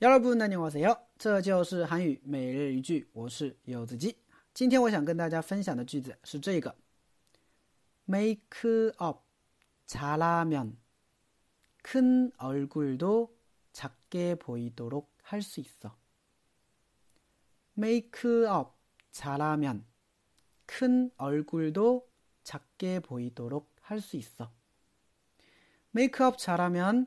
여러분 안녕하세요. 这就是韩语每日一句我是柚子鸡今天我想跟大家分享的句子是这个 메이크업 잘하면 큰 얼굴도 작게 보이도록 할 수 있어. 메이크업 잘하면 큰 얼굴도 작게 보이도록 할 수 있어. 메이크업 잘하면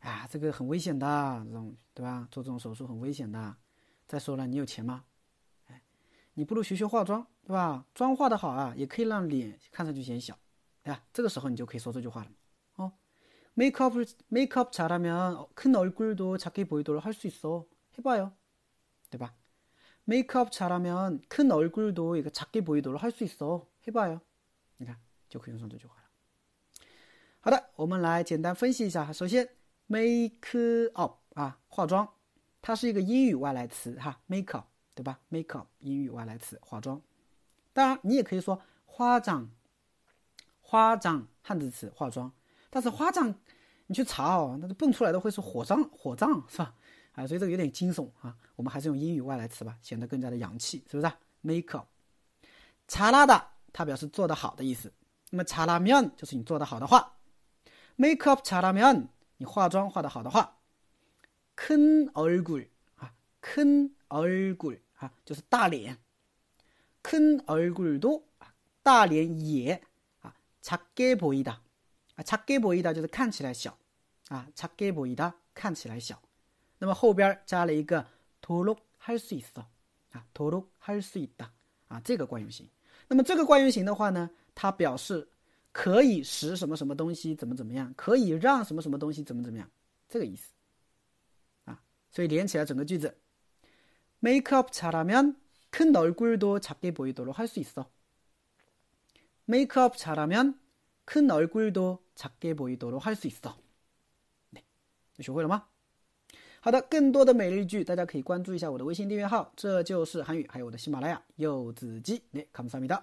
啊，这个很危险的，这种对吧？做这种手术很危险的。再说了，你有钱吗？哎，你不如学学化妆，对吧？妆化的好啊，也可以让脸看上去显小。哎呀，这个时候你就可以说这句话了。哦，makeup makeup 잘하면큰얼굴도작게보이도록할수있어해봐 요， 对吧？makeup 잘하면큰얼굴도이거작게보이도록할수있어해봐 요， 你看就可以用上这句话了。好的，我们来简单分析一下。首先。 make up 啊，化妆，它是一个英语外来词哈，make up 对吧？make up 英语外来词，化妆。当然，你也可以说花长，花长汉字词化妆。但是花长，你去查哦，那个蹦出来的会是火葬，火葬是吧？啊，所以这个有点惊悚啊。我们还是用英语外来词吧，显得更加的洋气，是不是？make up，查拉的，它表示做得好的意思。那么查拉面就是你做得好的话，make up 查拉面。你化妆化的好的话，큰얼굴啊，큰얼굴啊，就是大脸，큰얼굴도啊，大脸也啊，작게보이 다， 啊，작게보이다就是看起来小啊，작게보이다看起来小，那么后边加了一个도록할수있어啊，도록할수있다啊，这个惯用型。那么这个惯用型的话呢，它表示。 可以使什么什么东西怎么怎么样？可以让什么什么东西怎么怎么样？这个意思啊，所以连起来整个句子：Makeup 잘하면큰얼굴도작게보이도록할수있어 Makeup 잘하면큰얼굴도작게보이도록할수있어你学会了吗？好的，更多的每日句，大家可以关注一下我的微信订阅号，这就是韩语，还有我的喜马拉雅柚子鸡。네감사합니다